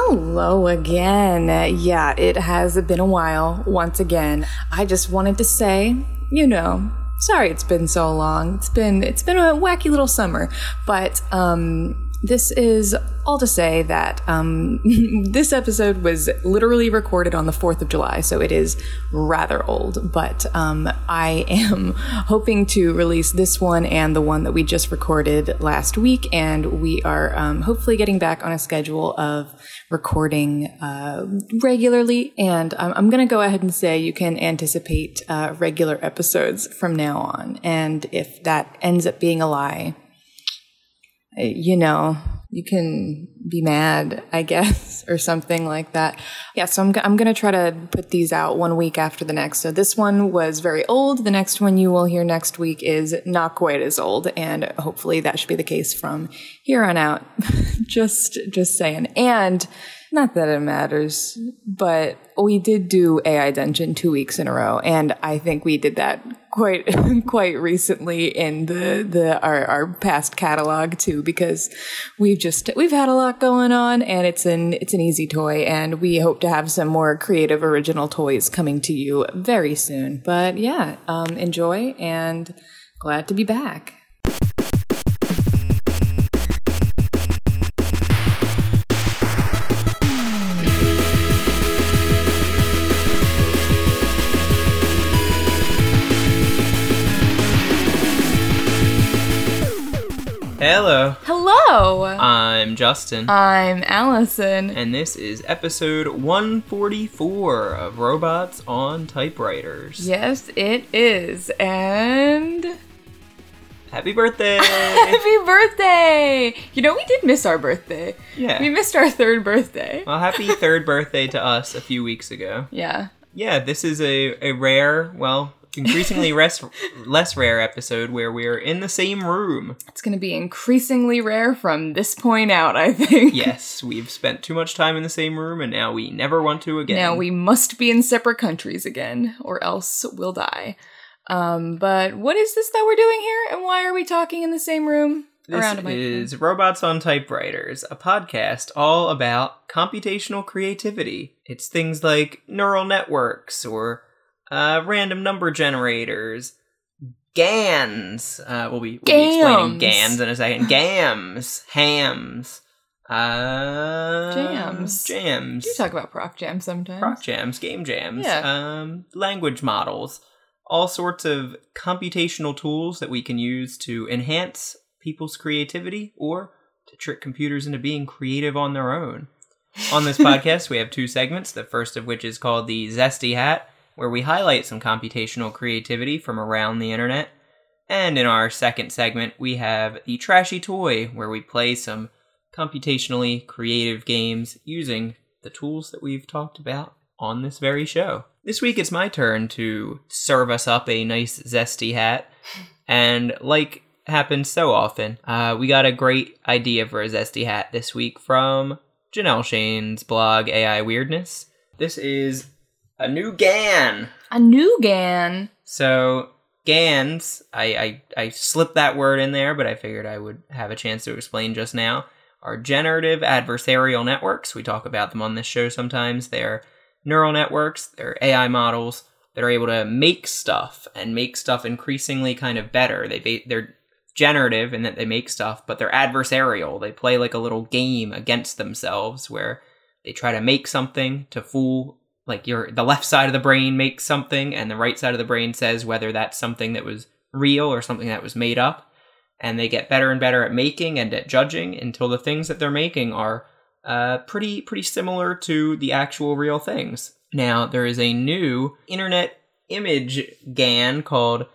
Hello again. Yeah, it has been a while once again. I just wanted to say, you know, sorry it's been so long. It's been it's been a wacky little summer, but um this is all to say that um, this episode was literally recorded on the 4th of July, so it is rather old. But um, I am hoping to release this one and the one that we just recorded last week, and we are um, hopefully getting back on a schedule of recording uh, regularly. And I'm, I'm going to go ahead and say you can anticipate uh, regular episodes from now on. And if that ends up being a lie, Eh, you know, you can be mad, I guess, or something like that. Yeah, so I'm, I'm going to try to put these out one week after the next. So this one was very old. The next one you will hear next week is not quite as old. And hopefully that should be the case from here on out. just, just saying. And not that it matters, but we did do AI Dungeon two weeks in a row, and I think we did that quite quite recently in the the our, our past catalog too, because we've just we've had a lot going on, and it's an it's an easy toy, and we hope to have some more creative original toys coming to you very soon. But yeah, um, enjoy and glad to be back. Hello, Hello. I'm Justin, I'm Allison. and this is episode 144 of Robots on Typewriters. Yes, it is. And Happy birthday! happy birthday! You know, we did miss our birthday. yeah. We missed our third birthday. Well, happy third birthday to us a few weeks ago. Yeah. Yeah, this is a, a rare, well, increasingly res- less rare episode where we're in the same room. It's going to be increasingly rare from this point out, I think. Yes, we've spent too much time in the same room and now we never want to again. Now we must be in separate countries again, or else we'll die. Um, but what is this that we're doing here, and why are we talking in the same room This is Robots on Typewriters, a podcast all about computational creativity. It's things like neural networks or uh, random number generators, GANs. Uh, we'll be, we'll be explaining. GANs in a second. GAMs, hams, uh, Jams. jams, You talk about Proc jams sometimes. proc jams, game jams, Yeah. um, language models, all sorts of computational tools that we can use to enhance people's creativity or to trick computers into being creative on their own. On this podcast, we have two segments, the first of which is called the Zesty Hat, where we highlight some computational creativity from around the internet. And in our second segment, we have the Trashy Toy, where we play some computationally creative games using the tools that we've talked about on this very show. This week it's my turn to serve us up a nice zesty hat. And like happens so often, uh, we got a great idea for a zesty hat this week from Janelle Shane's blog AI Weirdness. This is a new GAN. A new GAN. So GANs, I, I I slipped that word in there, but I figured I would have a chance to explain just now. Are generative adversarial networks. We talk about them on this show sometimes. They're neural networks, they're AI models that are able to make stuff and make stuff increasingly kind of better. They ba- they're generative in that they make stuff, but they're adversarial. They play like a little game against themselves where they try to make something to fool like your the left side of the brain makes something and the right side of the brain says whether that's something that was real or something that was made up and they get better and better at making and at judging until the things that they're making are uh, pretty pretty similar to the actual real things. Now there is a new internet image GAN called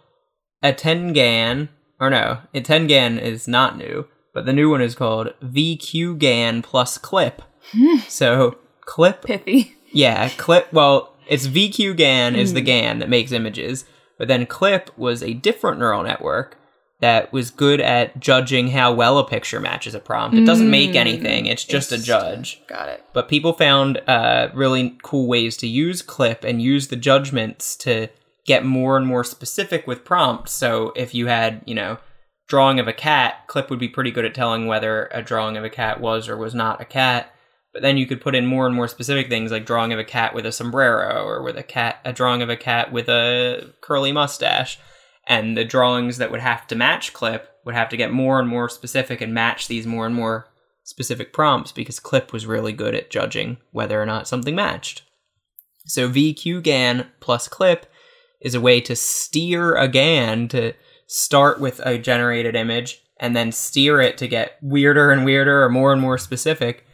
AttnGAN, or no, AttnGAN is not new, but the new one is called VQ GAN plus Clip. so Clip Pithy. Yeah, Clip. Well, it's VQ GAN is the GAN that makes images, but then Clip was a different neural network that was good at judging how well a picture matches a prompt. It doesn't make anything; it's just a judge. Got it. But people found uh, really cool ways to use Clip and use the judgments to get more and more specific with prompts. So if you had, you know, drawing of a cat, Clip would be pretty good at telling whether a drawing of a cat was or was not a cat. But then you could put in more and more specific things like drawing of a cat with a sombrero or with a cat a drawing of a cat with a curly mustache. And the drawings that would have to match Clip would have to get more and more specific and match these more and more specific prompts because Clip was really good at judging whether or not something matched. So VQGAN plus Clip is a way to steer a GAN to start with a generated image and then steer it to get weirder and weirder or more and more specific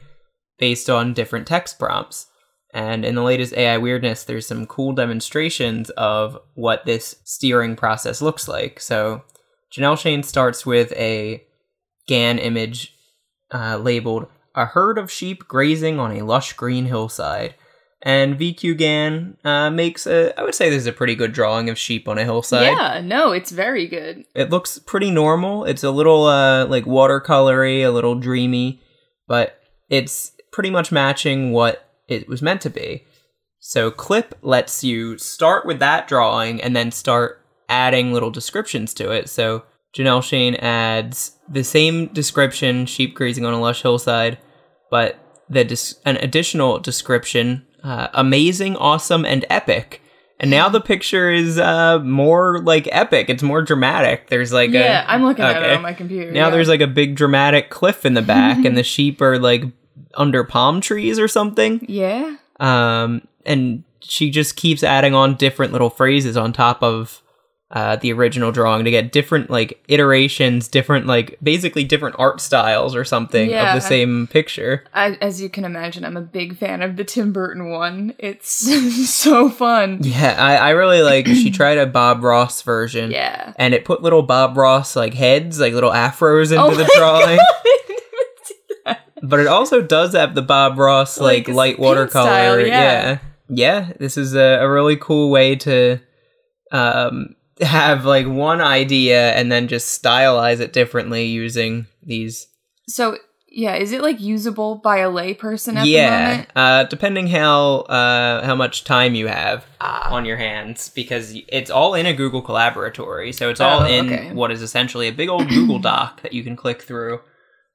based on different text prompts. And in the latest AI weirdness, there's some cool demonstrations of what this steering process looks like. So Janelle Shane starts with a GAN image uh, labeled A Herd of Sheep Grazing on a Lush Green Hillside. And VQGAN uh, makes a, I would say this is a pretty good drawing of sheep on a hillside. Yeah, no, it's very good. It looks pretty normal. It's a little uh, like watercolory, a little dreamy, but it's pretty much matching what it was meant to be. So Clip lets you start with that drawing and then start adding little descriptions to it. So Janelle Shane adds the same description, sheep grazing on a lush hillside, but the dis- an additional description, uh, amazing, awesome, and epic. And now the picture is uh, more like epic. It's more dramatic. There's like yeah, a, I'm looking at it on my computer. now yeah. there's like a big dramatic cliff in the back, and the sheep are like under palm trees or something. yeah. Um, and she just keeps adding on different little phrases on top of uh, the original drawing to get different like iterations, different like basically different art styles or something Yeah. of the same picture. I, as you can imagine, I'm a big fan of the Tim Burton one. It's so fun. Yeah, I, I really like. she tried a Bob Ross version. Yeah. And it put little Bob Ross like heads, like little afros into Oh the drawing. God, I didn't even see that. But it also does have the Bob Ross like, Like, light watercolor. style, yeah. yeah. Yeah, this is a, a really cool way to um have like one idea and then just stylize it differently using these So yeah, is it like usable by a layperson at the yeah, moment? uh depending how uh how much time you have Ah. on your hands because it's all in a Google Colaboratory. So it's all Oh, in okay. what is essentially a big old Google Doc that you can click through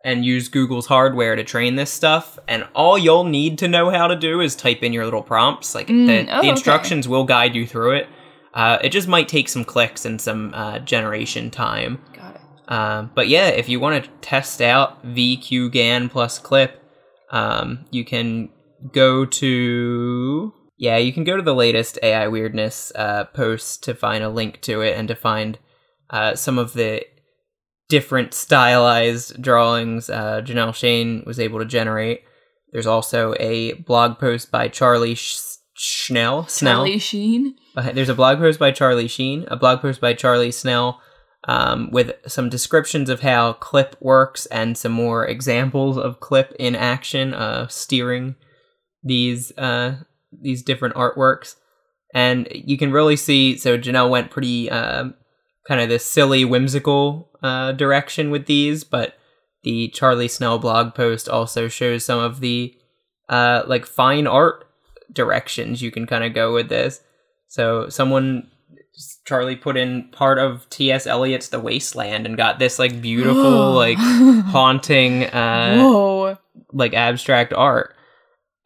and use Google's hardware to train this stuff. And all you'll need to know how to do is type in your little prompts. Like Mm, the, oh, the okay. instructions will guide you through it. Uh, it just might take some clicks and some uh, generation time. Got it. Um, but yeah, if you want to test out VQGAN plus clip, um, you can go to yeah, you can go to the latest AI weirdness uh, post to find a link to it and to find uh, some of the different stylized drawings uh, Janelle Shane was able to generate. There's also a blog post by Charlie Sch- Schnell. Snell. Charlie Sheen. There's a blog post by Charlie Sheen, a blog post by Charlie Snell, um, with some descriptions of how Clip works and some more examples of Clip in action, uh, steering these uh, these different artworks. And you can really see. So Janelle went pretty uh, kind of this silly, whimsical uh, direction with these, but the Charlie Snell blog post also shows some of the uh, like fine art directions you can kind of go with this. So someone Charlie put in part of T.S. Eliot's The Wasteland and got this like beautiful, like haunting, uh, Whoa. like abstract art.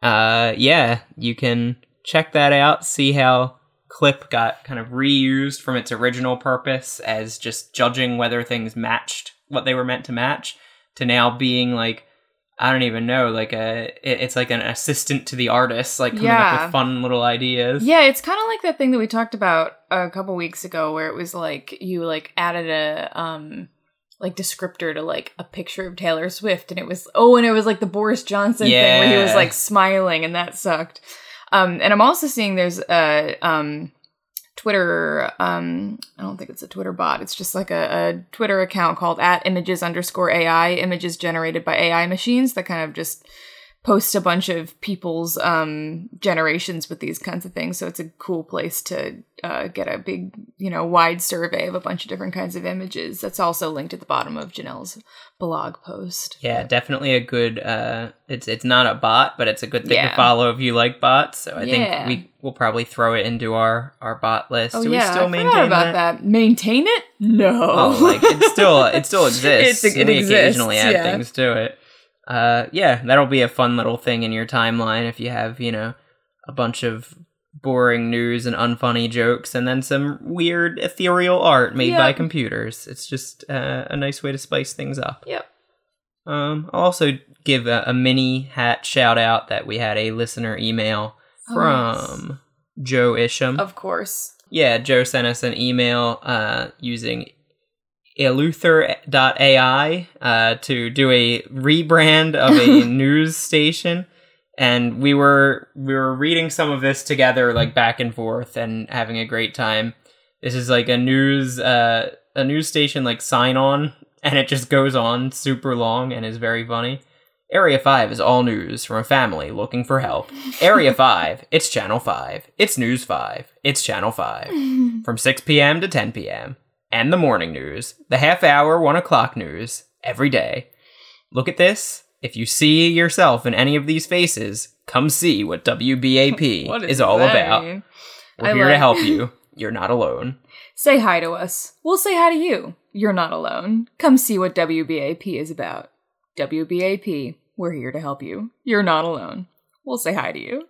Uh, yeah, you can check that out. See how Clip got kind of reused from its original purpose as just judging whether things matched what they were meant to match to now being like I don't even know, like a it's like an assistant to the artist, like coming up with fun little ideas. Yeah, it's kind of like that thing that we talked about a couple weeks ago, where it was like you like added a um like descriptor to like a picture of Taylor Swift, and it was oh, and it was like the Boris Johnson thing where he was like smiling, and that sucked. Um, and I'm also seeing there's a um Twitter um I don't think it's a Twitter bot. It's just like a, a Twitter account called at images underscore AI, images generated by AI machines that kind of just post a bunch of people's um generations with these kinds of things. So it's a cool place to uh, get a big, you know, wide survey of a bunch of different kinds of images. That's also linked at the bottom of Janelle's blog post. Yeah, definitely a good. Uh, it's it's not a bot, but it's a good thing Yeah. to follow if you like bots. So I Yeah. think we will probably throw it into our our bot list. Oh Do yeah, we still I maintain about that? Maintain it? No. Oh, like it still it still exists. It's- it we exists, occasionally add yeah. things to it. Uh, yeah, that'll be a fun little thing in your timeline if you have, you know, a bunch of boring news and unfunny jokes and then some weird ethereal art made by computers. It's just uh, a nice way to spice things up. Yep. Um, I'll also give a, a mini hat shout out that we had a listener email Oh, from Joe Isham. Of course. Yeah, Joe sent us an email uh, using Eleuther.ai uh, to do a rebrand of a news station. And we were we were reading some of this together, like back and forth, and having a great time. This is like a news uh, a news station like sign on, and it just goes on super long and is very funny. Area 5 is all news from a family looking for help. Area 5, it's Channel 5. It's News 5. It's Channel 5. From 6 p.m. to 10 p.m. And the morning news. The half hour, 1 o'clock news. Every day. Look at this. If you see yourself in any of these faces, come see what WBAP What is all that about. mean? We're I here to help you. You're not alone. Say hi to us. We'll say hi to you. You're not alone. Come see what WBAP is about. WBAP, we're here to help you. You're not alone. We'll say hi to you.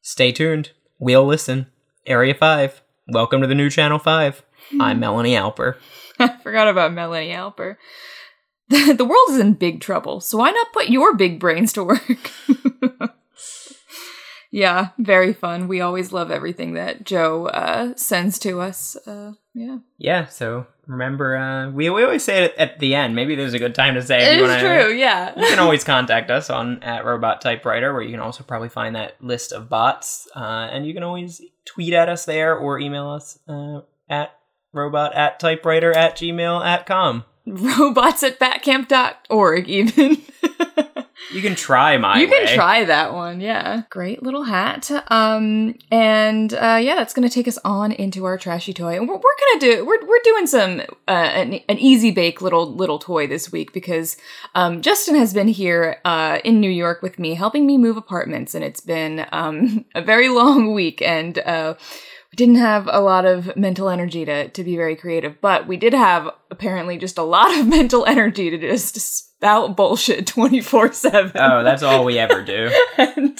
Stay tuned. We'll listen. Area 5. Welcome to the new Channel 5. Hmm. I'm Melanie Alper. I forgot about Melanie Alper. the world is in big trouble, so why not put your big brains to work? yeah, very fun. We always love everything that Joe uh, sends to us. Uh, yeah, Yeah, so remember, uh, we, we always say it at the end. Maybe there's a good time to say if it you true. Yeah, you can always contact us on at robot typewriter where you can also probably find that list of bots uh, and you can always tweet at us there or email us uh, at robot at typewriter at gmail at com robots at batcamp.org. Even you can try my you can try that one. Yeah, great little hat. Um, and uh, yeah, that's gonna take us on into our trashy toy. And we're, we're gonna do we're we're doing some uh, an, an easy bake little little toy this week because um, Justin has been here uh, in New York with me, helping me move apartments, and it's been um, a very long week and. Uh, didn't have a lot of mental energy to, to be very creative, but we did have apparently just a lot of mental energy to just spout bullshit 24 7 oh that's all we ever do and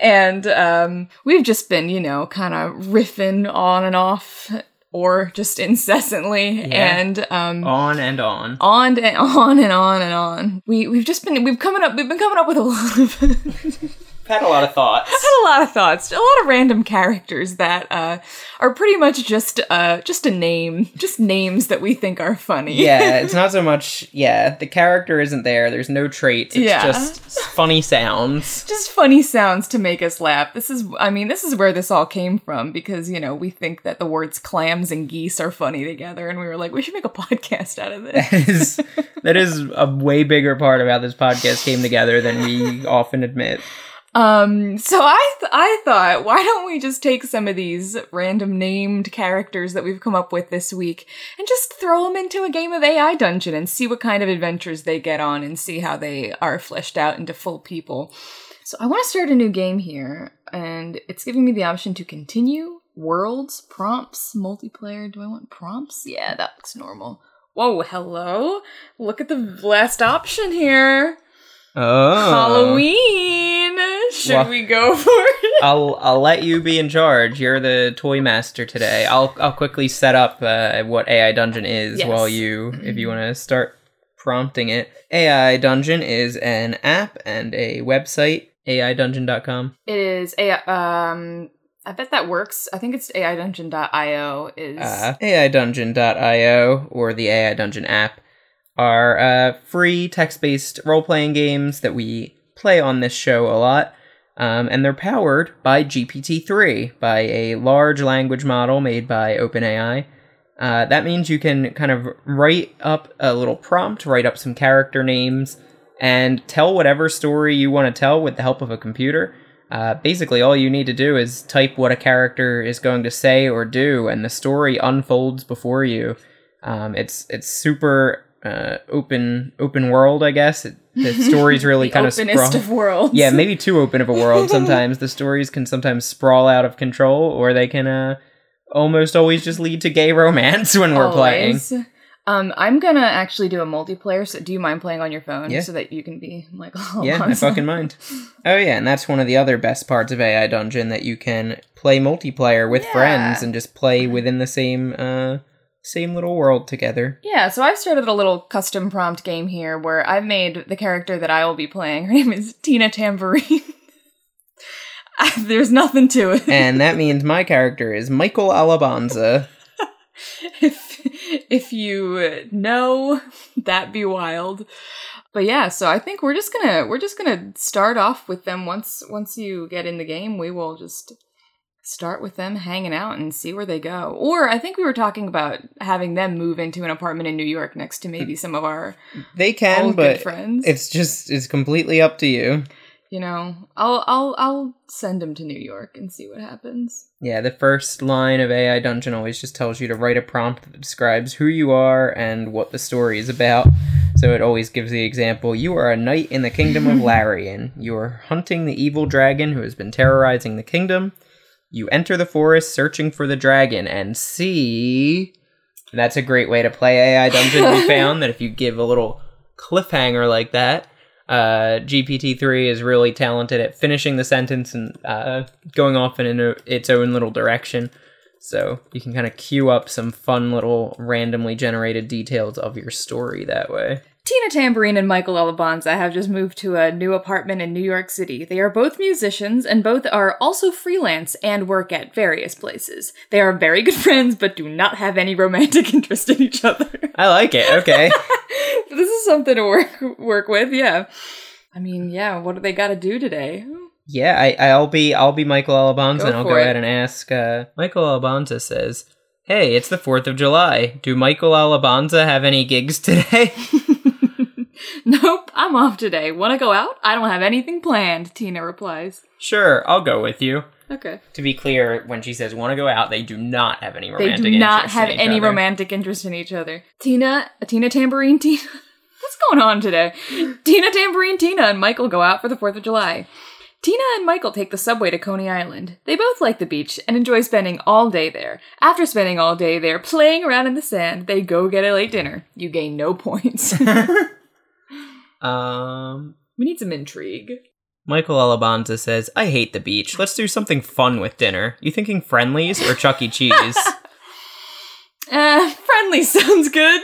and um, we've just been, you know, kind of riffing on and off, or just incessantly, Yeah. and um, on and on on and on and on and on. We we've just been we've coming up we've been coming up with a lot of had a lot of thoughts had a lot of thoughts, a lot of random characters that uh, are pretty much just uh, just a name, just names that we think are funny. yeah it's not so much yeah the character isn't there there's no traits it's Yeah. just funny sounds just funny sounds to make us laugh. This is, I mean, this is where this all came from because, you know, we think that the words clams and geese are funny together. And we were like, we should make a podcast out of this. that is that is a way bigger part of how this podcast came together than we often admit Um, so I, th- I thought, why don't we just take some of these random named characters that we've come up with this week and just throw them into a game of AI Dungeon and see what kind of adventures they get on and see how they are fleshed out into full people. So I want to start a new game here, and it's giving me the option to continue, worlds, prompts, multiplayer. Do I want prompts? Yeah, that looks normal. Whoa, hello. Look at the last option here. oh Halloween. Should Well- we go for it? I'll I'll let you be in charge. You're the toy master today. I'll I'll quickly set up uh, what AI Dungeon is Yes. while you if you want to start prompting it. AI Dungeon is an app and a website. AIDungeon.com. It is a um. I bet that works. I think it's AIDungeon.io is Uh, AIDungeon.io or the AI Dungeon app are uh, free text-based role-playing games that we play on this show a lot. Um, and they're powered by GPT-3, by a large language model made by OpenAI. Uh, that means you can kind of write up a little prompt, write up some character names, and tell whatever story you want to tell with the help of a computer. Uh, basically, all you need to do is type what a character is going to say or do, and the story unfolds before you. Um, it's it's super uh, open open world, I guess. It, the story's really the kind of openest sprawl- of worlds. yeah, maybe too open of a world sometimes. the stories can sometimes sprawl out of control, or they can uh, almost always just lead to gay romance when we're playing. Um, I'm gonna actually do a multiplayer. So, do you mind playing on your phone Yeah. so that you can be Michael? Yeah, I fucking mind. Oh yeah, and that's one of the other best parts of AI Dungeon that you can play multiplayer with Yeah. friends and just play within the same uh same little world together. Yeah, so I've started a little custom prompt game here where I've made the character that I will be playing. Her name is Tina Tambourine. There's nothing to it. And that means my character is Michael Alabanza. if if you know, that be wild. But yeah, so I think we're just gonna we're just gonna start off with them once once you get in the game. We will just start with them hanging out and see where they go. Or I think we were talking about having them move into an apartment in New York next to maybe some of our They can, but friends. it's just it's completely up to you. you know, I'll I'll I'll send them to New York and see what happens. Yeah, the first line of AI Dungeon always just tells you to write a prompt that describes who you are and what the story is about. So it always gives the example You are a knight in the kingdom of Larion. You are hunting the evil dragon who has been terrorizing the kingdom. You enter the forest searching for the dragon and see. That's a great way to play AI Dungeon. we found that if you give a little cliffhanger like that, uh, GPT-3 is really talented at finishing the sentence and uh, going off in a, its own little direction. So you can kind of queue up some fun little randomly generated details of your story that way. Tina Tambourine and Michael Alabanza have just moved to a new apartment in New York City. They are both musicians and both are also freelance and work at various places. They are very good friends but do not have any romantic interest in each other. I like it. Okay. this is something to work work with, yeah. I mean, yeah, what do they got to do today? yeah, I, I'll be I'll be Michael Alabanza Go and I'll go it. ahead and ask. Uh, Michael Alabanza says, "Hey, it's the Fourth of July. Do Michael Alabanza have any gigs today?" Nope, I'm off today. Want to go out? I don't have anything planned, Tina replies. sure, I'll go with you. Okay. To be clear, when she says want to go out, they do not have any romantic. They do not have any other. romantic interest in each other. Tina, Tina Tambourine Tina. What's going on today? Tina Tambourine Tina and Michael go out for the 4th of July. Tina and Michael take the subway to Coney Island. They both like the beach and enjoy spending all day there. After spending all day there playing around in the sand, they go get a late dinner. You gain no points. Um, we need some intrigue. Michael Alabanza says, I hate the beach. Let's do something fun with dinner. You thinking Friendly's or Chuck E. Cheese? Uh, friendly sounds good.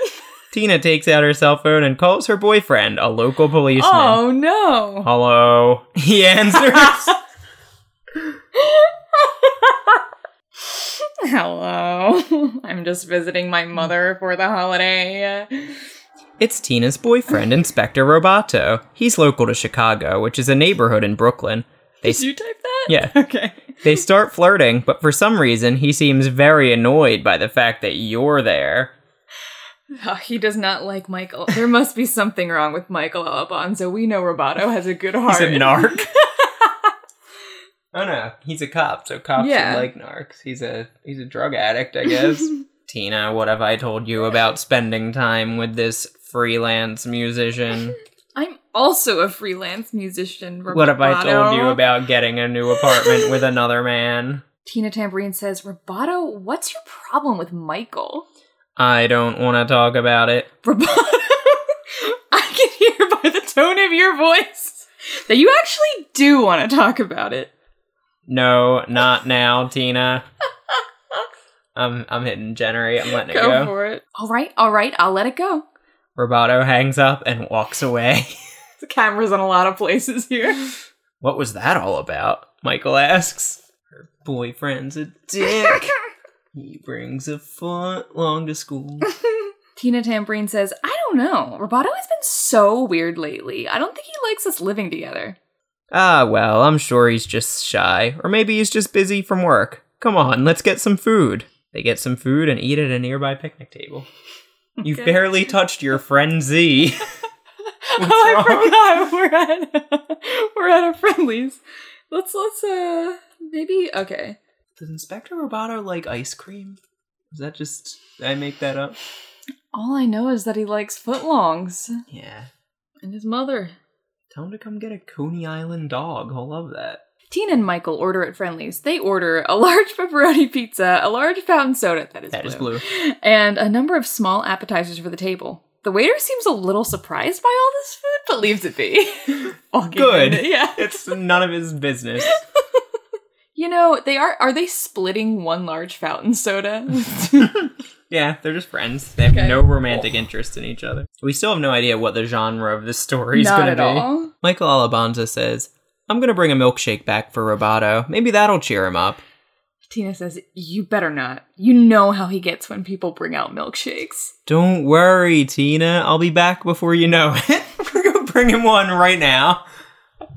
Tina takes out her cell phone and calls her boyfriend, a local policeman. Oh no. Hello. He answers. Hello. I'm just visiting my mother for the holiday. It's Tina's boyfriend, Inspector Roboto. He's local to Chicago, which is a neighborhood in Brooklyn. They, Did you type that? yeah. Okay. They start flirting, but for some reason, he seems very annoyed by the fact that you're there. Oh, he does not like Michael. There must be something wrong with Michael Alabanza. We know Roboto has a good heart. He's a narc. oh no, he's a cop, so cops Yeah. like narcs. He's a he's a drug addict, I guess. Tina, what have I told you about spending time with this freelance musician? I'm also a freelance musician. Roboto. What have I told you about getting a new apartment with another man? Tina Tambourine says, Roboto, what's your problem with Michael? I don't want to talk about it. Roboto, I can hear by the tone of your voice that you actually do want to talk about it. No, not now, Tina. I'm I'm hitting generate. I'm letting it Go go. for it. All right, all right, I'll let it go. Roboto hangs up and walks away. The camera's in a lot of places here. What was that all about? Michael asks. Her boyfriend's a dick. he brings a foot long to school. Tina Tambourine says, I don't know. Roboto has been so weird lately. I don't think he likes us living together. ah, well, I'm sure he's just shy. Or maybe he's just busy from work. Come on, let's get some food. They get some food and eat at a nearby picnic table. You've Okay. barely touched your friend Z. What's oh, wrong? I forgot. We're at we're at our Friendly's. Let's let's uh maybe okay. Does Inspector Roboto like ice cream? Is that just I make that up? All I know is that he likes footlongs Yeah. and his mother. Tell him to come get a Coney Island dog. He'll love that. Tina and Michael order at Friendly's. They order a large pepperoni pizza, a large fountain soda that is That blue, is blue. and a number of small appetizers for the table. The waiter seems a little surprised by all this food, but leaves it be. Good. in, yeah. It's none of his business. You know, they are are they splitting one large fountain soda? Yeah, they're just friends. They have Okay. no romantic interest in each other. We still have no idea what the genre of this story is going to be. all. Michael Alabanza says, I'm going to bring a milkshake back for Roboto. Maybe that'll cheer him up. Tina says, You better not. You know how he gets when people bring out milkshakes. Don't worry, Tina. I'll be back before you know it. We're going to bring him one right now. All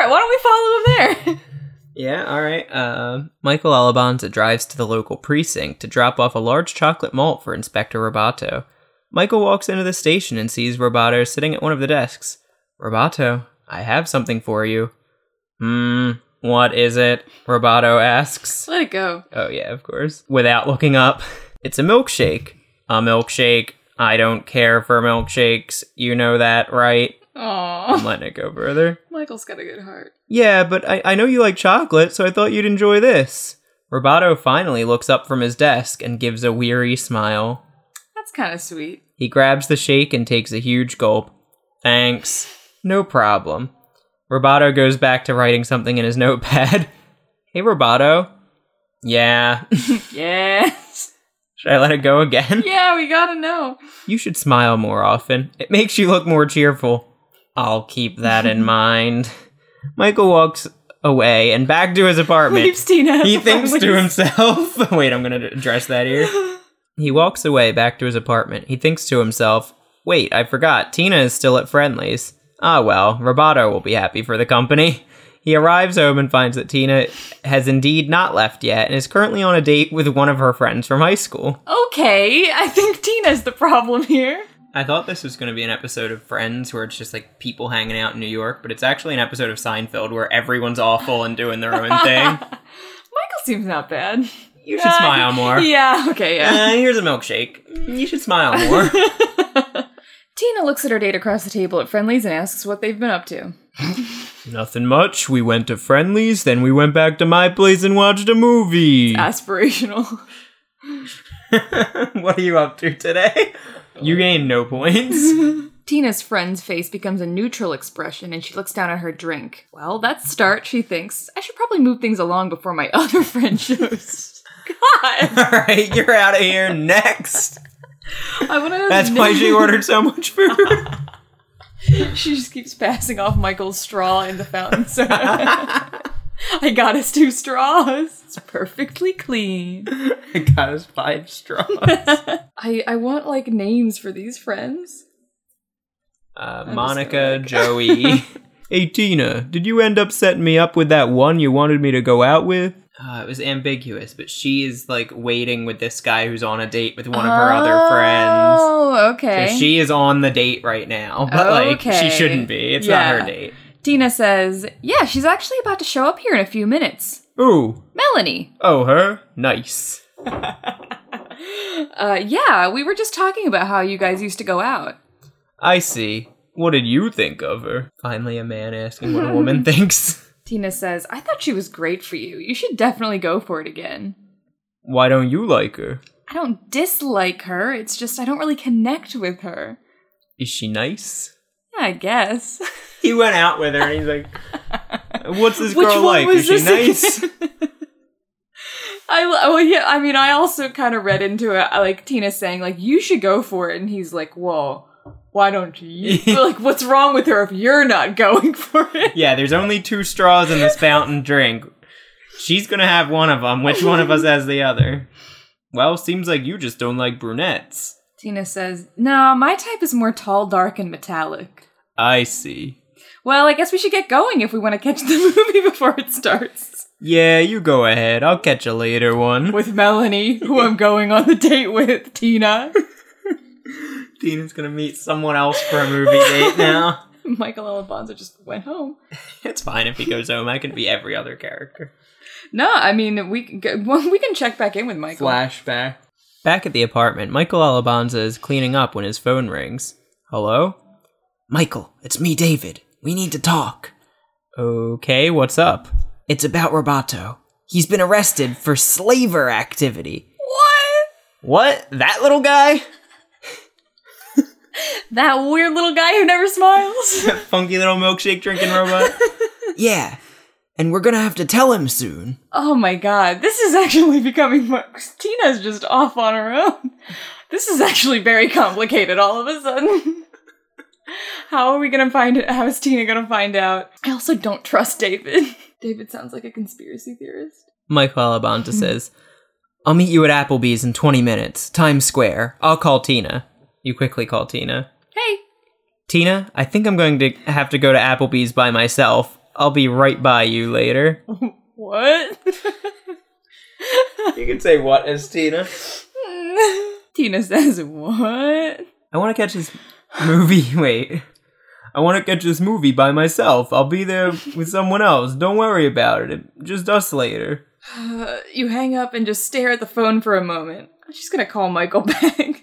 right, why don't we follow him there? Yeah, all right. Uh, Michael Alabanza drives to the local precinct to drop off a large chocolate malt for Inspector Roboto. Michael walks into the station and sees Roboto sitting at one of the desks. Roboto, I have something for you. Hmm, what is it? Roboto asks. Let it go. Oh, yeah, of course. Without looking up. It's a milkshake. A milkshake. I don't care for milkshakes. You know that, right? I'm Aww. letting it go further. Michael's got a good heart. Yeah, but I, I know you like chocolate, so I thought you'd enjoy this. Roboto finally looks up from his desk and gives a weary smile. That's kind of sweet. He grabs the shake and takes a huge gulp. Thanks. No problem. Roboto goes back to writing something in his notepad. hey, Roboto. Yeah. Yes. Should I let it go again? yeah, we gotta know. You should smile more often. It makes you look more cheerful. I'll keep that in mind. Michael walks away and back to his apartment. Leaves Tina. he thinks to himself. Wait, I'm to address that here. He walks away back to his apartment. He thinks to himself, Wait, I forgot. Tina is still at Friendly's. Ah, well, Roboto will be happy for the company. He arrives home and finds that Tina has indeed not left yet and is currently on a date with one of her friends from high school. Okay, I think Tina's the problem here. I thought this was going to be an episode of Friends where it's just like people hanging out in New York, but it's actually an episode of Seinfeld where everyone's awful and doing their own thing. Michael seems not bad. You should smile more. Yeah, okay, yeah. Uh, here's a milkshake. You should smile more. Tina looks at her date across the table at Friendly's and asks what they've been up to. Nothing much. We went to Friendly's, then we went back to my place and watched a movie. Aspirational. what are you up to today? You gain no points. Tina's friend's face becomes a neutral expression and she looks down at her drink. Well, that's start, she thinks. I should probably move things along before my other friend shows. God! Alright, you're out of here next. I want to. That's why she ordered so much food. She just keeps passing off Michael's straw in the fountain soda. I got us two straws. It's perfectly clean. I got us five straws. I I want like names for these friends. Uh, Monica, Joey. hey, Tina, did you end up setting me up with that one you wanted me to go out with? Uh, it was ambiguous, but she is like waiting with this guy who's on a date with one of her other friends. Oh, okay. So she is on the date right now, but like she shouldn't be. It's Yeah. not her date. Tina says, "Yeah, she's actually about to show up here in a few minutes." Ooh, Melanie. oh her, nice. Uh, yeah, we were just talking about how you guys used to go out. I see. What did you think of her? Finally, a man asking what a woman thinks. Tina says, "I thought she was great for you. You should definitely go for it again." Why don't you like her? I don't dislike her. It's just I don't really connect with her. Is she nice? Yeah, I guess. He went out with her and he's like, "What's this Which girl like? Is she nice?" I well yeah, I mean I also kind of read into it like Tina saying like you should go for it and he's like, "Well, why don't you?" like what's wrong with her if you're not going for it? yeah, there's only two straws in this fountain drink. She's gonna have one of them. Which one of us has the other? Well, seems like you just don't like brunettes. Tina says, "No, my type is more tall, dark and metallic." I see. Well, I guess we should get going if we want to catch the movie before it starts. Yeah, you go ahead. I'll catch a later one. With Melanie, who I'm going on the date with, Tina. Tina's gonna meet someone else for a movie date now. Michael Alabanza just went home. It's fine if he goes home. I can be every other character. No, I mean we can go, well, we can check back in with Michael. Flashback. Back at the apartment, Michael Alabanza is cleaning up when his phone rings. Hello? Michael, it's me, David. We need to talk. Okay, what's up? It's about Roboto. He's been arrested for slaver activity. What? What? That little guy? That weird little guy who never smiles? Funky little milkshake drinking robot? yeah. And we're gonna have to tell him soon. oh my god, this is actually becoming. mu- Tina's just off on her own. This is actually very complicated all of a sudden. How are we gonna find it? How is Tina gonna find out? I also don't trust David. David sounds like a conspiracy theorist. Mike Alabanza says, I'll meet you at Applebee's in 20 minutes, Times Square. I'll call Tina. You quickly call Tina. Hey, Tina, I think I'm going to have to go to Applebee's by myself. I'll be right by you later. what? You can say what as Tina. Tina says, What? I want to catch this movie. Wait. I want to catch this movie by myself. I'll be there with someone else. Don't worry about it. Just us later. Uh, you hang up and just stare at the phone for a moment. She's gonna call Michael back.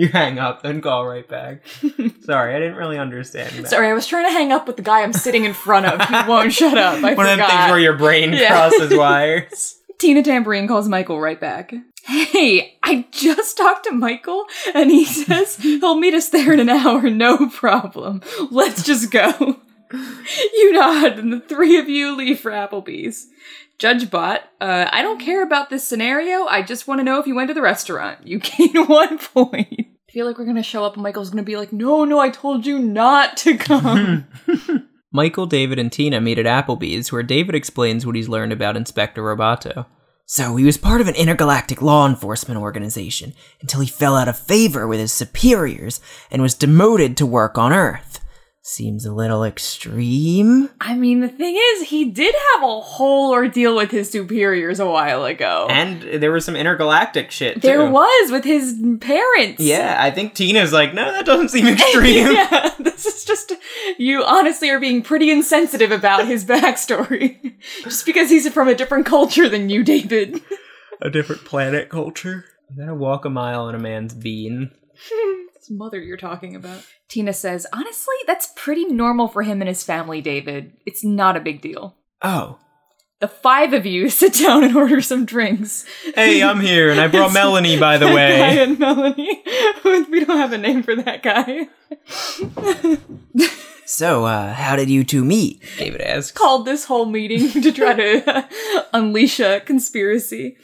You hang up, then call right back. Sorry, I didn't really understand that. Sorry, I was trying to hang up with the guy I'm sitting in front of. He won't shut up. I One of them things where your brain Yeah. crosses wires. Tina Tambourine calls Michael right back. Hey, I just talked to Michael and he says he'll meet us there in an hour, no problem. Let's just go. You nod and the three of you leave for Applebee's. Judge Bot, uh, I don't care about this scenario. I just want to know if you went to the restaurant. You gain one point. I feel like we're gonna show up and Michael's gonna be like, no, no, I told you not to come. Michael, David, and Tina meet at Applebee's, where David explains what he's learned about Inspector Roboto. So, he was part of an intergalactic law enforcement organization until he fell out of favor with his superiors and was demoted to work on Earth. Seems a little extreme. I mean, the thing is, he did have a whole ordeal with his superiors a while ago. And there was some intergalactic shit, There was with his parents. Yeah, I think Tina's like, no, that doesn't seem extreme. yeah, this is just you honestly are being pretty insensitive about his backstory. just because he's from a different culture than you, David. a different planet culture. You gotta walk a mile in a man's bean. His mother you're talking about. Tina says, honestly, that's pretty normal for him and his family, David. It's not a big deal. Oh. The five of you sit down and order some drinks. Hey, I'm here, and I brought Melanie, by the That guy way. and Melanie. we don't have a name for that guy. So, uh, how did you two meet? David asks. Called this whole meeting to try to unleash a conspiracy.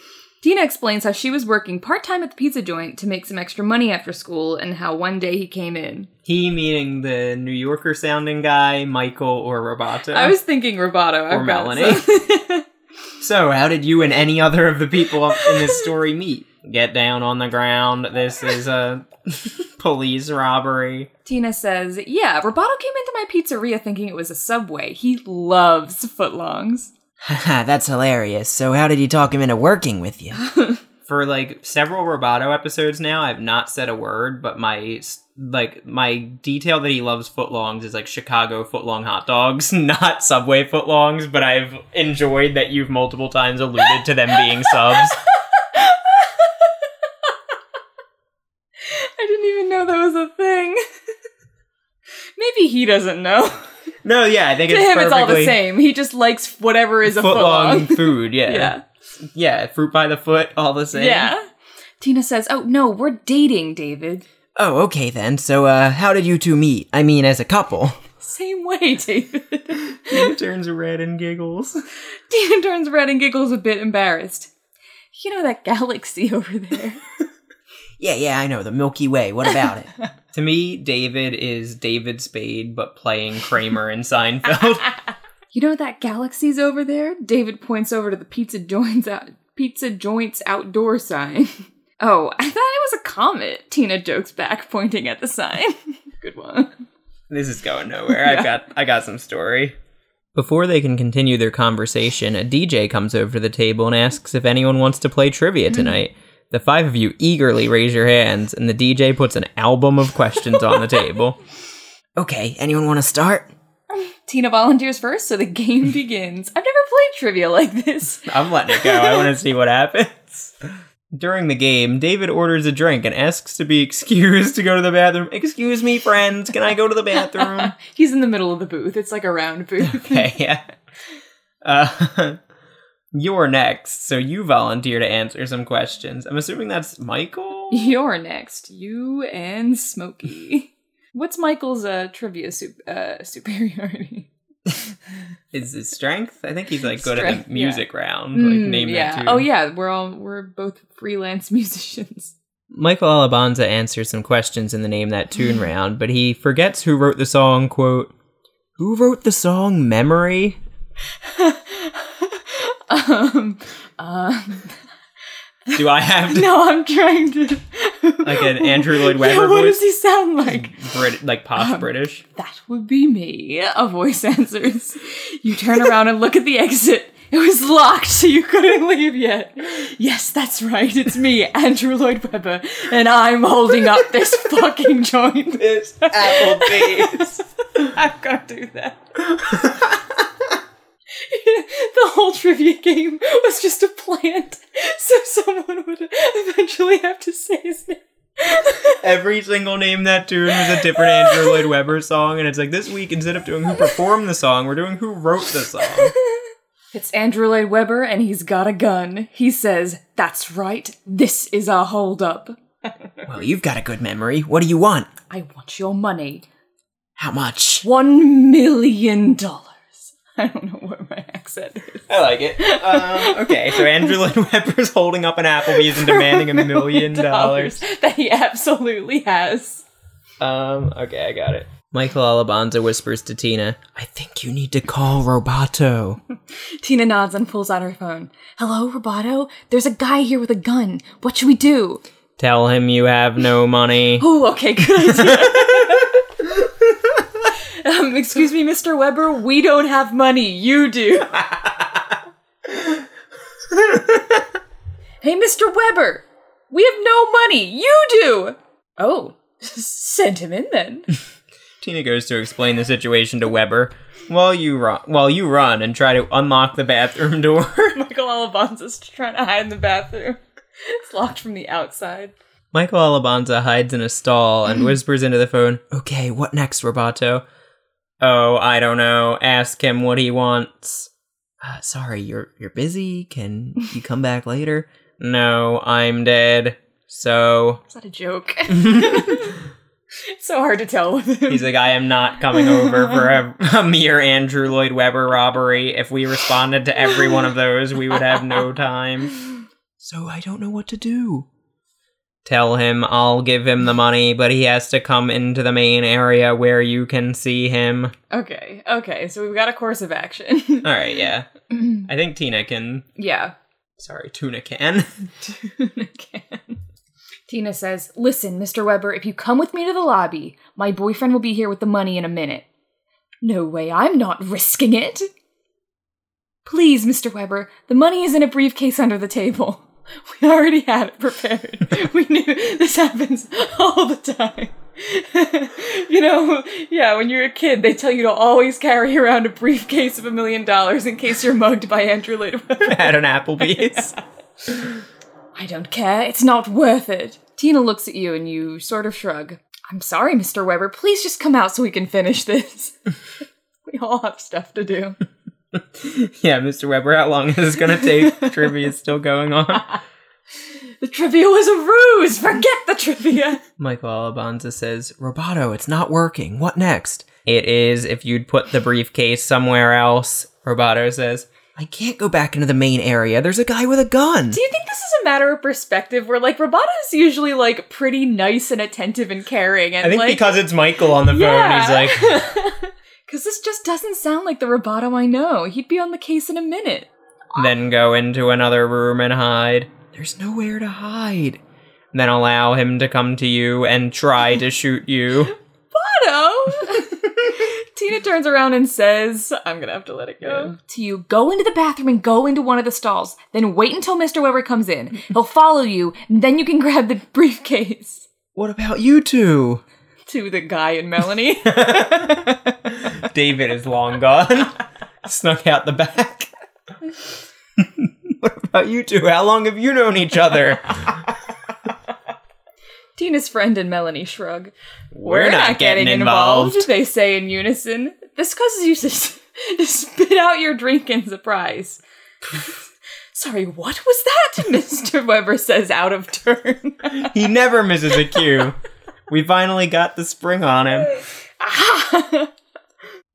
Tina explains how she was working part time at the pizza joint to make some extra money after school and how one day he came in. He meaning the New Yorker sounding guy, Michael or Roboto. I was thinking Roboto. I've Melanie. So, how did you and any other of the people in this story meet? Get down on the ground. This is a police robbery. Tina says, Yeah, Roboto came into my pizzeria thinking it was a subway. He loves footlongs. Haha, that's hilarious. So how did you talk him into working with you? For like several Roboto episodes now, I've not said a word, but my like my detail that he loves footlongs is like Chicago footlong hot dogs, not Subway footlongs. But I've enjoyed that you've multiple times alluded to them being subs. I didn't even know that was a thing. Maybe he doesn't know. No, yeah, I think to it's him, it's all the same. He just likes whatever is a footlong footlong. food. Yeah. yeah. yeah, fruit by the foot, all the same. Yeah. Tina says, Oh, no, we're dating, David. Oh, okay then. So uh, how did you two meet? I mean, as a couple. Same way, David. Tina turns red and giggles. Tina turns red and giggles a bit embarrassed. You know that galaxy over there? Yeah, yeah, I know the Milky Way. What about it? To me, David is David Spade, but playing Kramer in Seinfeld. you know that galaxy's over there? David points over to the pizza joints out pizza joints outdoor sign. Oh, I thought it was a comet, Tina jokes back, pointing at the sign. Good one. this is going nowhere. I got I got some story. Before they can continue their conversation, a DJ comes over to the table and asks if anyone wants to play trivia mm. tonight. The five of you eagerly raise your hands, and the DJ puts an album of questions on the table. Okay, anyone want to start? Tina volunteers first, so the game begins. I've never played trivia like this. I'm letting it go. I want to see what happens. During the game, David orders a drink and asks to be excused to go to the bathroom. Excuse me, friends, can I go to the bathroom? He's in the middle of the booth. It's like a round booth. okay, yeah. Uh, you're next, so you volunteer to answer some questions. I'm assuming that's Michael. You're next. You and Smokey. What's Michael's uh, trivia sup- uh, superiority? Is his strength? I think he's like good at the music round. Like Mm, name yeah. that tune. Oh yeah, we're all we're both freelance musicians. Michael Alabanza answers some questions in the name that tune round, but he forgets who wrote the song. Quote: Who wrote the song "Memory"? Um, um, Do I have to, no, I'm trying to. like an Andrew Lloyd Webber what voice? does he sound like? Brit- like posh Um, British? That would be me. A voice answers. You turn around and look at the exit. It was locked, so you couldn't leave yet. Yes, that's right. It's me, Andrew Lloyd Webber, and I'm holding up this fucking joint. It's Applebee's. I'm gonna do that. the whole trivia game was just a plant, so someone would eventually have to say his name. Every single name that tune was a different Andrew Lloyd Webber song, and it's like this week instead of doing who performed the song, we're doing who wrote the song. It's Andrew Lloyd Webber, and he's got a gun. He says, That's right, this is our holdup. Well, you've got a good memory. What do you want? I want your money. How much? One million dollars. I don't know what my accent is. I like it. Um, okay, so Andrew Lloyd Webber's holding up an Applebee's and demanding a million dollars. That he absolutely has. Um, okay, I got it. Michael Alabanza whispers to Tina, I think you need to call Roboto. Tina nods and pulls out her phone. Hello, Roboto? There's a guy here with a gun. What should we do? Tell him you have no money. Oh, okay, good idea. Um, excuse me, Mr. Webber, we don't have money. You do. hey, Mr. Webber, we have no money. You do. Oh, send him in then. Tina goes to explain the situation to Webber while you run while you run and try to unlock the bathroom door. Michael Alabanza's trying to hide in the bathroom. It's locked from the outside. Michael Alabanza hides in a stall and whispers into the phone, Okay, what next, Roboto? "Oh, I don't know. Ask him what he wants." Uh, sorry, you're you're busy. Can you come back later? No, I'm dead. So Is that a joke? it's so hard to tell with him. he's like, I am not coming over for a, a mere Andrew Lloyd Webber robbery. If we responded to every one of those, we would have no time. So I don't know what to do. Tell him I'll give him the money, but he has to come into the main area where you can see him. Okay, okay, so we've got a course of action. All right, yeah. I think Tina can. yeah. Sorry, Tuna can. Tuna can. Tina says, Listen, Mr. Webber, if you come with me to the lobby, my boyfriend will be here with the money in a minute. No way, I'm not risking it. Please, Mr. Webber, the money is in a briefcase under the table. We already had it prepared. we knew this happens all the time. you know, yeah, when you're a kid, they tell you to always carry around a briefcase of a million dollars in case you're mugged by Andrew Webber. At an Applebee's. I don't care. It's not worth it. Tina looks at you and you sort of shrug. I'm sorry, Mr. Webber. Please just come out so we can finish this. we all have stuff to do. yeah, Mr. Webber, how long is this gonna take? trivia is still going on. The trivia was a ruse. Forget the trivia. Michael Alabanza says, Roboto, it's not working. What next? It is if you'd put the briefcase somewhere else, Roboto says. I can't go back into the main area. There's a guy with a gun. Do you think this is a matter of perspective where like Roboto is usually like pretty nice and attentive and caring and I think like because it's Michael on the phone, he's like, Because this just doesn't sound like the Roboto I know. He'd be on the case in a minute. then go into another room and hide. There's nowhere to hide. Then allow him to come to you and try to shoot you. Roboto! Tina turns around and says, I'm gonna have to let it go. To you, go into the bathroom and go into one of the stalls. Then wait until Mr. Webber comes in. He'll follow you, and then you can grab the briefcase. What about you two? To the guy and Melanie. David is long gone. Snuck out the back. what about you two? How long have you known each other? Tina's friend and Melanie shrug. We're not getting involved. they say in unison. This causes you sus- to spit out your drink in surprise. Sorry, what was that? Mr. Webber says out of turn. He never misses a cue. We finally got the spring on him.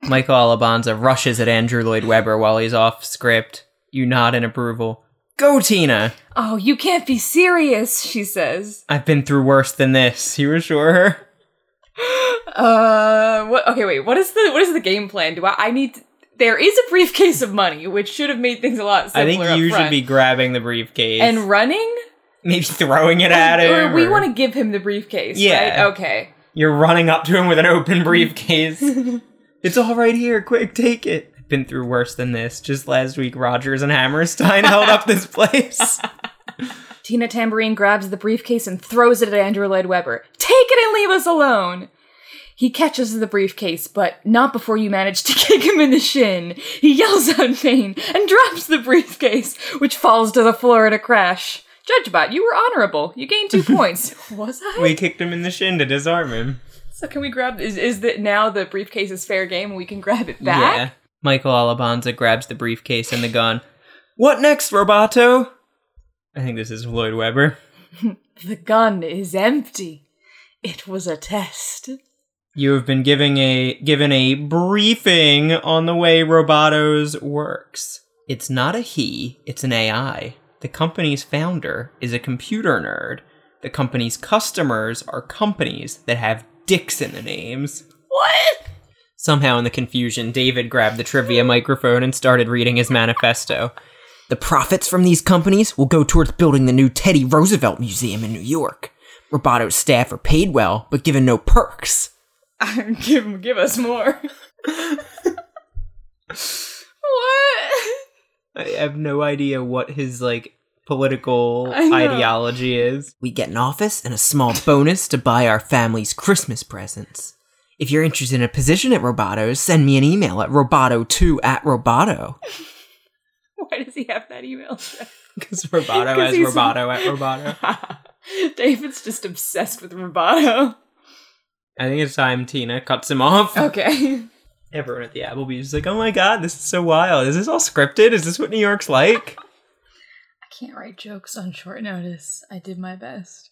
Michael Alabanza rushes at Andrew Lloyd Webber while he's off script. You nod in approval. Go, Tina! oh, you can't be serious, she says. I've been through worse than this. You assure her? Uh, what? Okay, wait. What is the what is the game plan? Do I? I need. To, there is a briefcase of money, which should have made things a lot simpler. I think you should be grabbing the briefcase and running. Maybe throwing it at or him. we want to give him the briefcase. Yeah. Right? Okay. You're running up to him with an open briefcase. it's all right here. Quick, take it. I've been through worse than this. Just last week, Rodgers and Hammerstein held up this place. Tina Tambourine grabs the briefcase and throws it at Andrew Lloyd Webber. Take it and leave us alone. He catches the briefcase, but not before you manage to kick him in the shin. He yells out in pain and drops the briefcase, which falls to the floor in a crash. JudgeBot, you were honorable. You gained two points. Was I? we kicked him in the shin to disarm him. So can we grab? Is is that now the briefcase is fair game and we can grab it back? Yeah. Michael Alabanza grabs the briefcase and the gun. What next, Roboto? I think this is Lloyd Webber. The gun is empty. It was a test. You have been giving a given a briefing on the way Robotos works. It's not a he, it's an AI. The company's founder is a computer nerd. The company's customers are companies that have dicks in the names. What? Somehow, in the confusion, David grabbed the trivia hmm. microphone and started reading his manifesto. The profits from these companies will go towards building the new Teddy Roosevelt Museum in New York. Roboto's staff are paid well, but given no perks. give give us more. what? I have no idea what his like political ideology is. We get an office and a small bonus to buy our family's Christmas presents. If you're interested in a position at Roboto, send me an email at roboto2 at roboto. Why does he have that email? Because Roboto 'Cause has he's- Roboto at Roboto. David's just obsessed with Roboto. I think it's time Tina cuts him off. Okay. Everyone at the Applebee's is like, oh my god, this is so wild. Is this all scripted? Is this what New York's like? I can't write jokes on short notice. I did my best.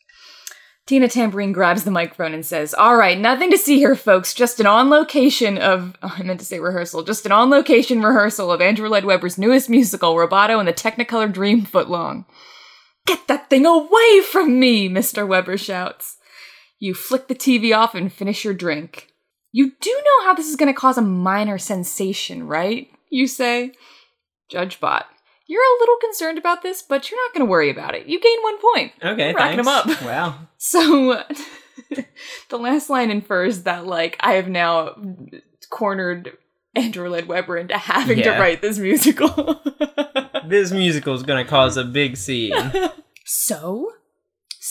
Tina Tambourine grabs the microphone and says, All right, nothing to see here, folks. Just an on location of, oh, I meant to say rehearsal, just an on location rehearsal of Andrew Lloyd Webber's newest musical, Roboto and the Technicolor Dream Footlong. Get that thing away from me, Mr. Webber shouts. You flick the TV off and finish your drink. You do know how this is going to cause a minor sensation, right? You say. Judge Bot, you're a little concerned about this, but you're not going to worry about it. You gain one point. Okay, Racking 'em thanks. up. Wow. So the last line infers that like I have now cornered Andrew Lloyd Webber into having Yeah. to write this musical. This musical is gonna cause a big scene. so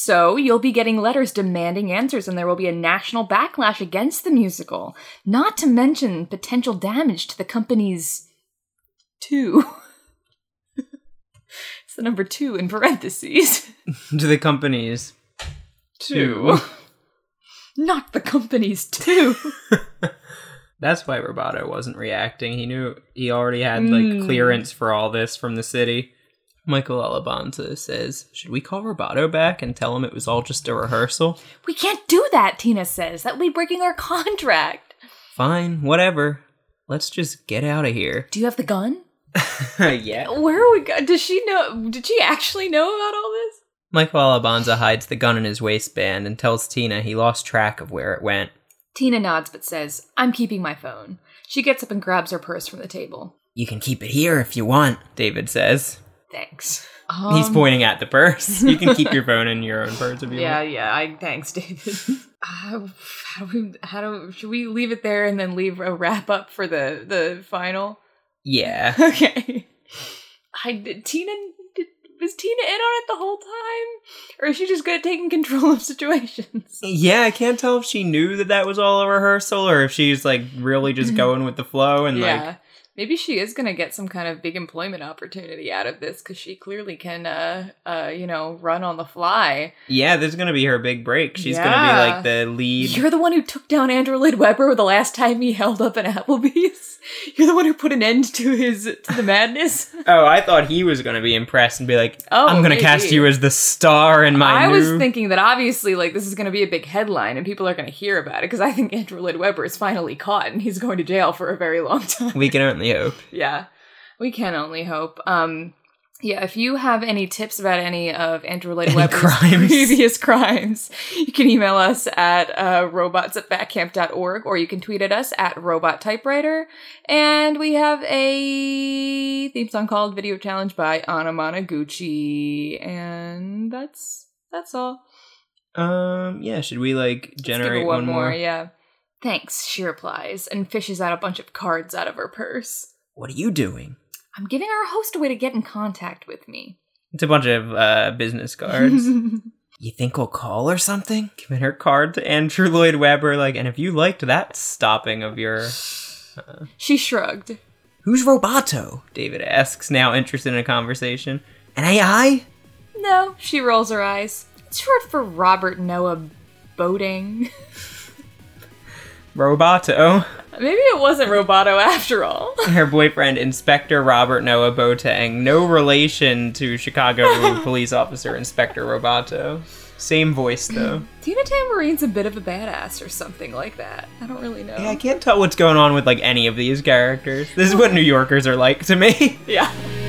so you'll be getting letters demanding answers and there will be a national backlash against the musical, not to mention potential damage to the company's two. it's the number 2 in parentheses. to the companies. Two. Not the company's two. That's why Roboto wasn't reacting. He knew he already had like Mm. clearance for all this from the city. Michael Alabanza says, Should we call Roboto back and tell him it was all just a rehearsal? we can't do that, Tina says. That would be breaking our contract. Fine, whatever. Let's just get out of here. Do you have the gun? yeah. Where are we go? Does she know? Did she actually know about all this? Michael Alabanza hides the gun in his waistband and tells Tina he lost track of where it went. Tina nods but says, I'm keeping my phone. She gets up and grabs her purse from the table. You can keep it here if you want. David says. Thanks. He's Um, pointing at the purse. You can keep your phone in your own purse if you Yeah, want. yeah. Yeah. I thanks, David. uh, how do we? How do? Should we leave it there and then leave a wrap up for the the final? Yeah. Okay. I did Tina did, was Tina in on it the whole time, or is she just good at taking control of situations? Yeah, I can't tell if she knew that that was all a rehearsal or if she's like really just going with the flow and yeah, like maybe she is gonna get some kind of big employment opportunity out of this because she clearly can, uh, uh, you know, run on the fly. Yeah, this is gonna be her big break. She's gonna be like the lead. You're the one who took down Andrew Lloyd Webber the last time he held up an Applebee's. You're the one who put an end to his to the madness. Oh, I thought he was gonna be impressed and be like, Oh, "I'm gonna cast you as the star in my I new." was thinking that obviously, like, this is going to be a big headline and people are going to hear about it because I think Andrew Lloyd Webber is finally caught and he's going to jail for a very long time. we can only hope. yeah, we can only hope. Um, yeah, if you have any tips about any of Andrew Lloyd Webber's crimes. previous crimes, you can email us at uh, robots at backcamp.org or you can tweet at us at robot typewriter. And we have a theme song called Video Challenge by Anamanaguchi. And that's that's all. Um, yeah. Should we like generate her one, more? Yeah. Thanks, she replies, and fishes out a bunch of cards out of her purse. What are you doing? I'm giving our host a way to get in contact with me. It's a bunch of uh, business cards. You think we'll call or something? Giving her card to Andrew Lloyd Webber, like, and if you liked that stopping of your, she shrugged. Who's Roboto? David asks, now interested in a conversation. An AI? No, she rolls her eyes. It's short for Robert Noah Boating. Roboto. Maybe it wasn't Roboto after all. Her boyfriend, Inspector Robert Noah Boateng, no relation to Chicago police officer Inspector Roboto. Same voice though. Tina Tambourine's a bit of a badass or something like that. I don't really know. Yeah, I can't tell what's going on with like any of these characters. This is what New Yorkers are like to me. yeah.